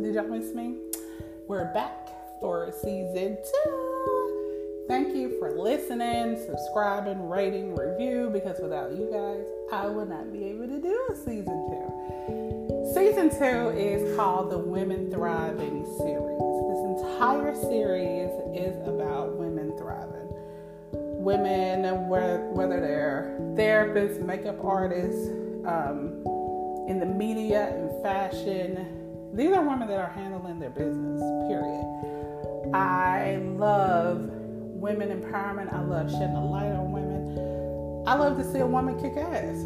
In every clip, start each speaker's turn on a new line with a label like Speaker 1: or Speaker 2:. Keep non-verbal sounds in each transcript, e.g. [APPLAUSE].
Speaker 1: Did y'all miss me? We're back for season two. Thank you for listening, subscribing, rating, review, because without you guys, I would not be able to do a season two. Season two is called the Women Thriving series. This entire series is about women thriving. Women, whether they're therapists, makeup artists, um, in the media and fashion, these are women that are handling their business, period. I love women empowerment. I love shedding a light on women. I love to see a woman kick ass.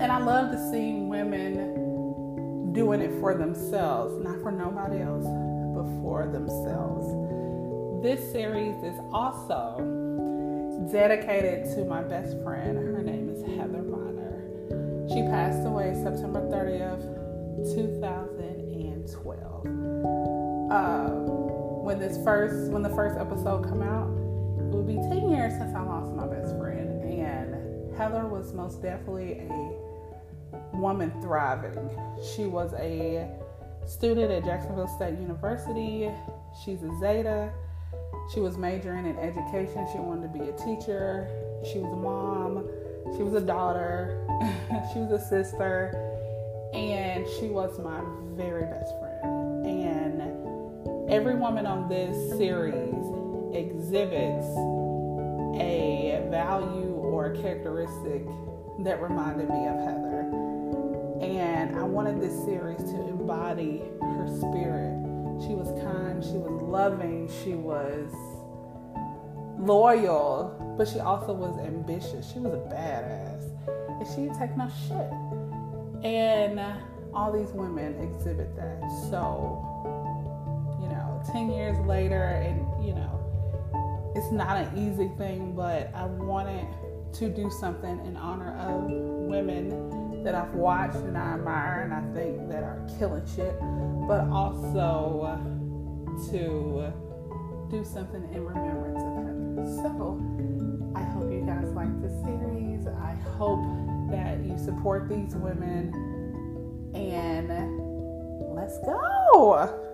Speaker 1: And I love to see women doing it for themselves, not for nobody else, but for themselves. This series is also dedicated to my best friend. Her name is Heather Miner. She passed away September 30th, when this first, when the first episode come out, it will be 10 years since I lost my best friend, and Heather was most definitely a woman thriving. She was a student at Jacksonville State University. She's a Zeta. She was majoring in education. She wanted to be a teacher. She was a mom. She was a daughter. [LAUGHS] she was a sister and she was my very best friend. Every woman on this series exhibits a value or a characteristic that reminded me of Heather. And I wanted this series to embody her spirit. She was kind, she was loving, she was loyal, but she also was ambitious. She was a badass. And she didn't take no shit. And all these women exhibit that. So, you know, 10 years later, and you know, it's not an easy thing, but I wanted to do something in honor of women that I've watched and I admire and I think that are killing shit, but also to do something in remembrance of them. So, I hope you guys like this series. I hope that you support these women and let's go.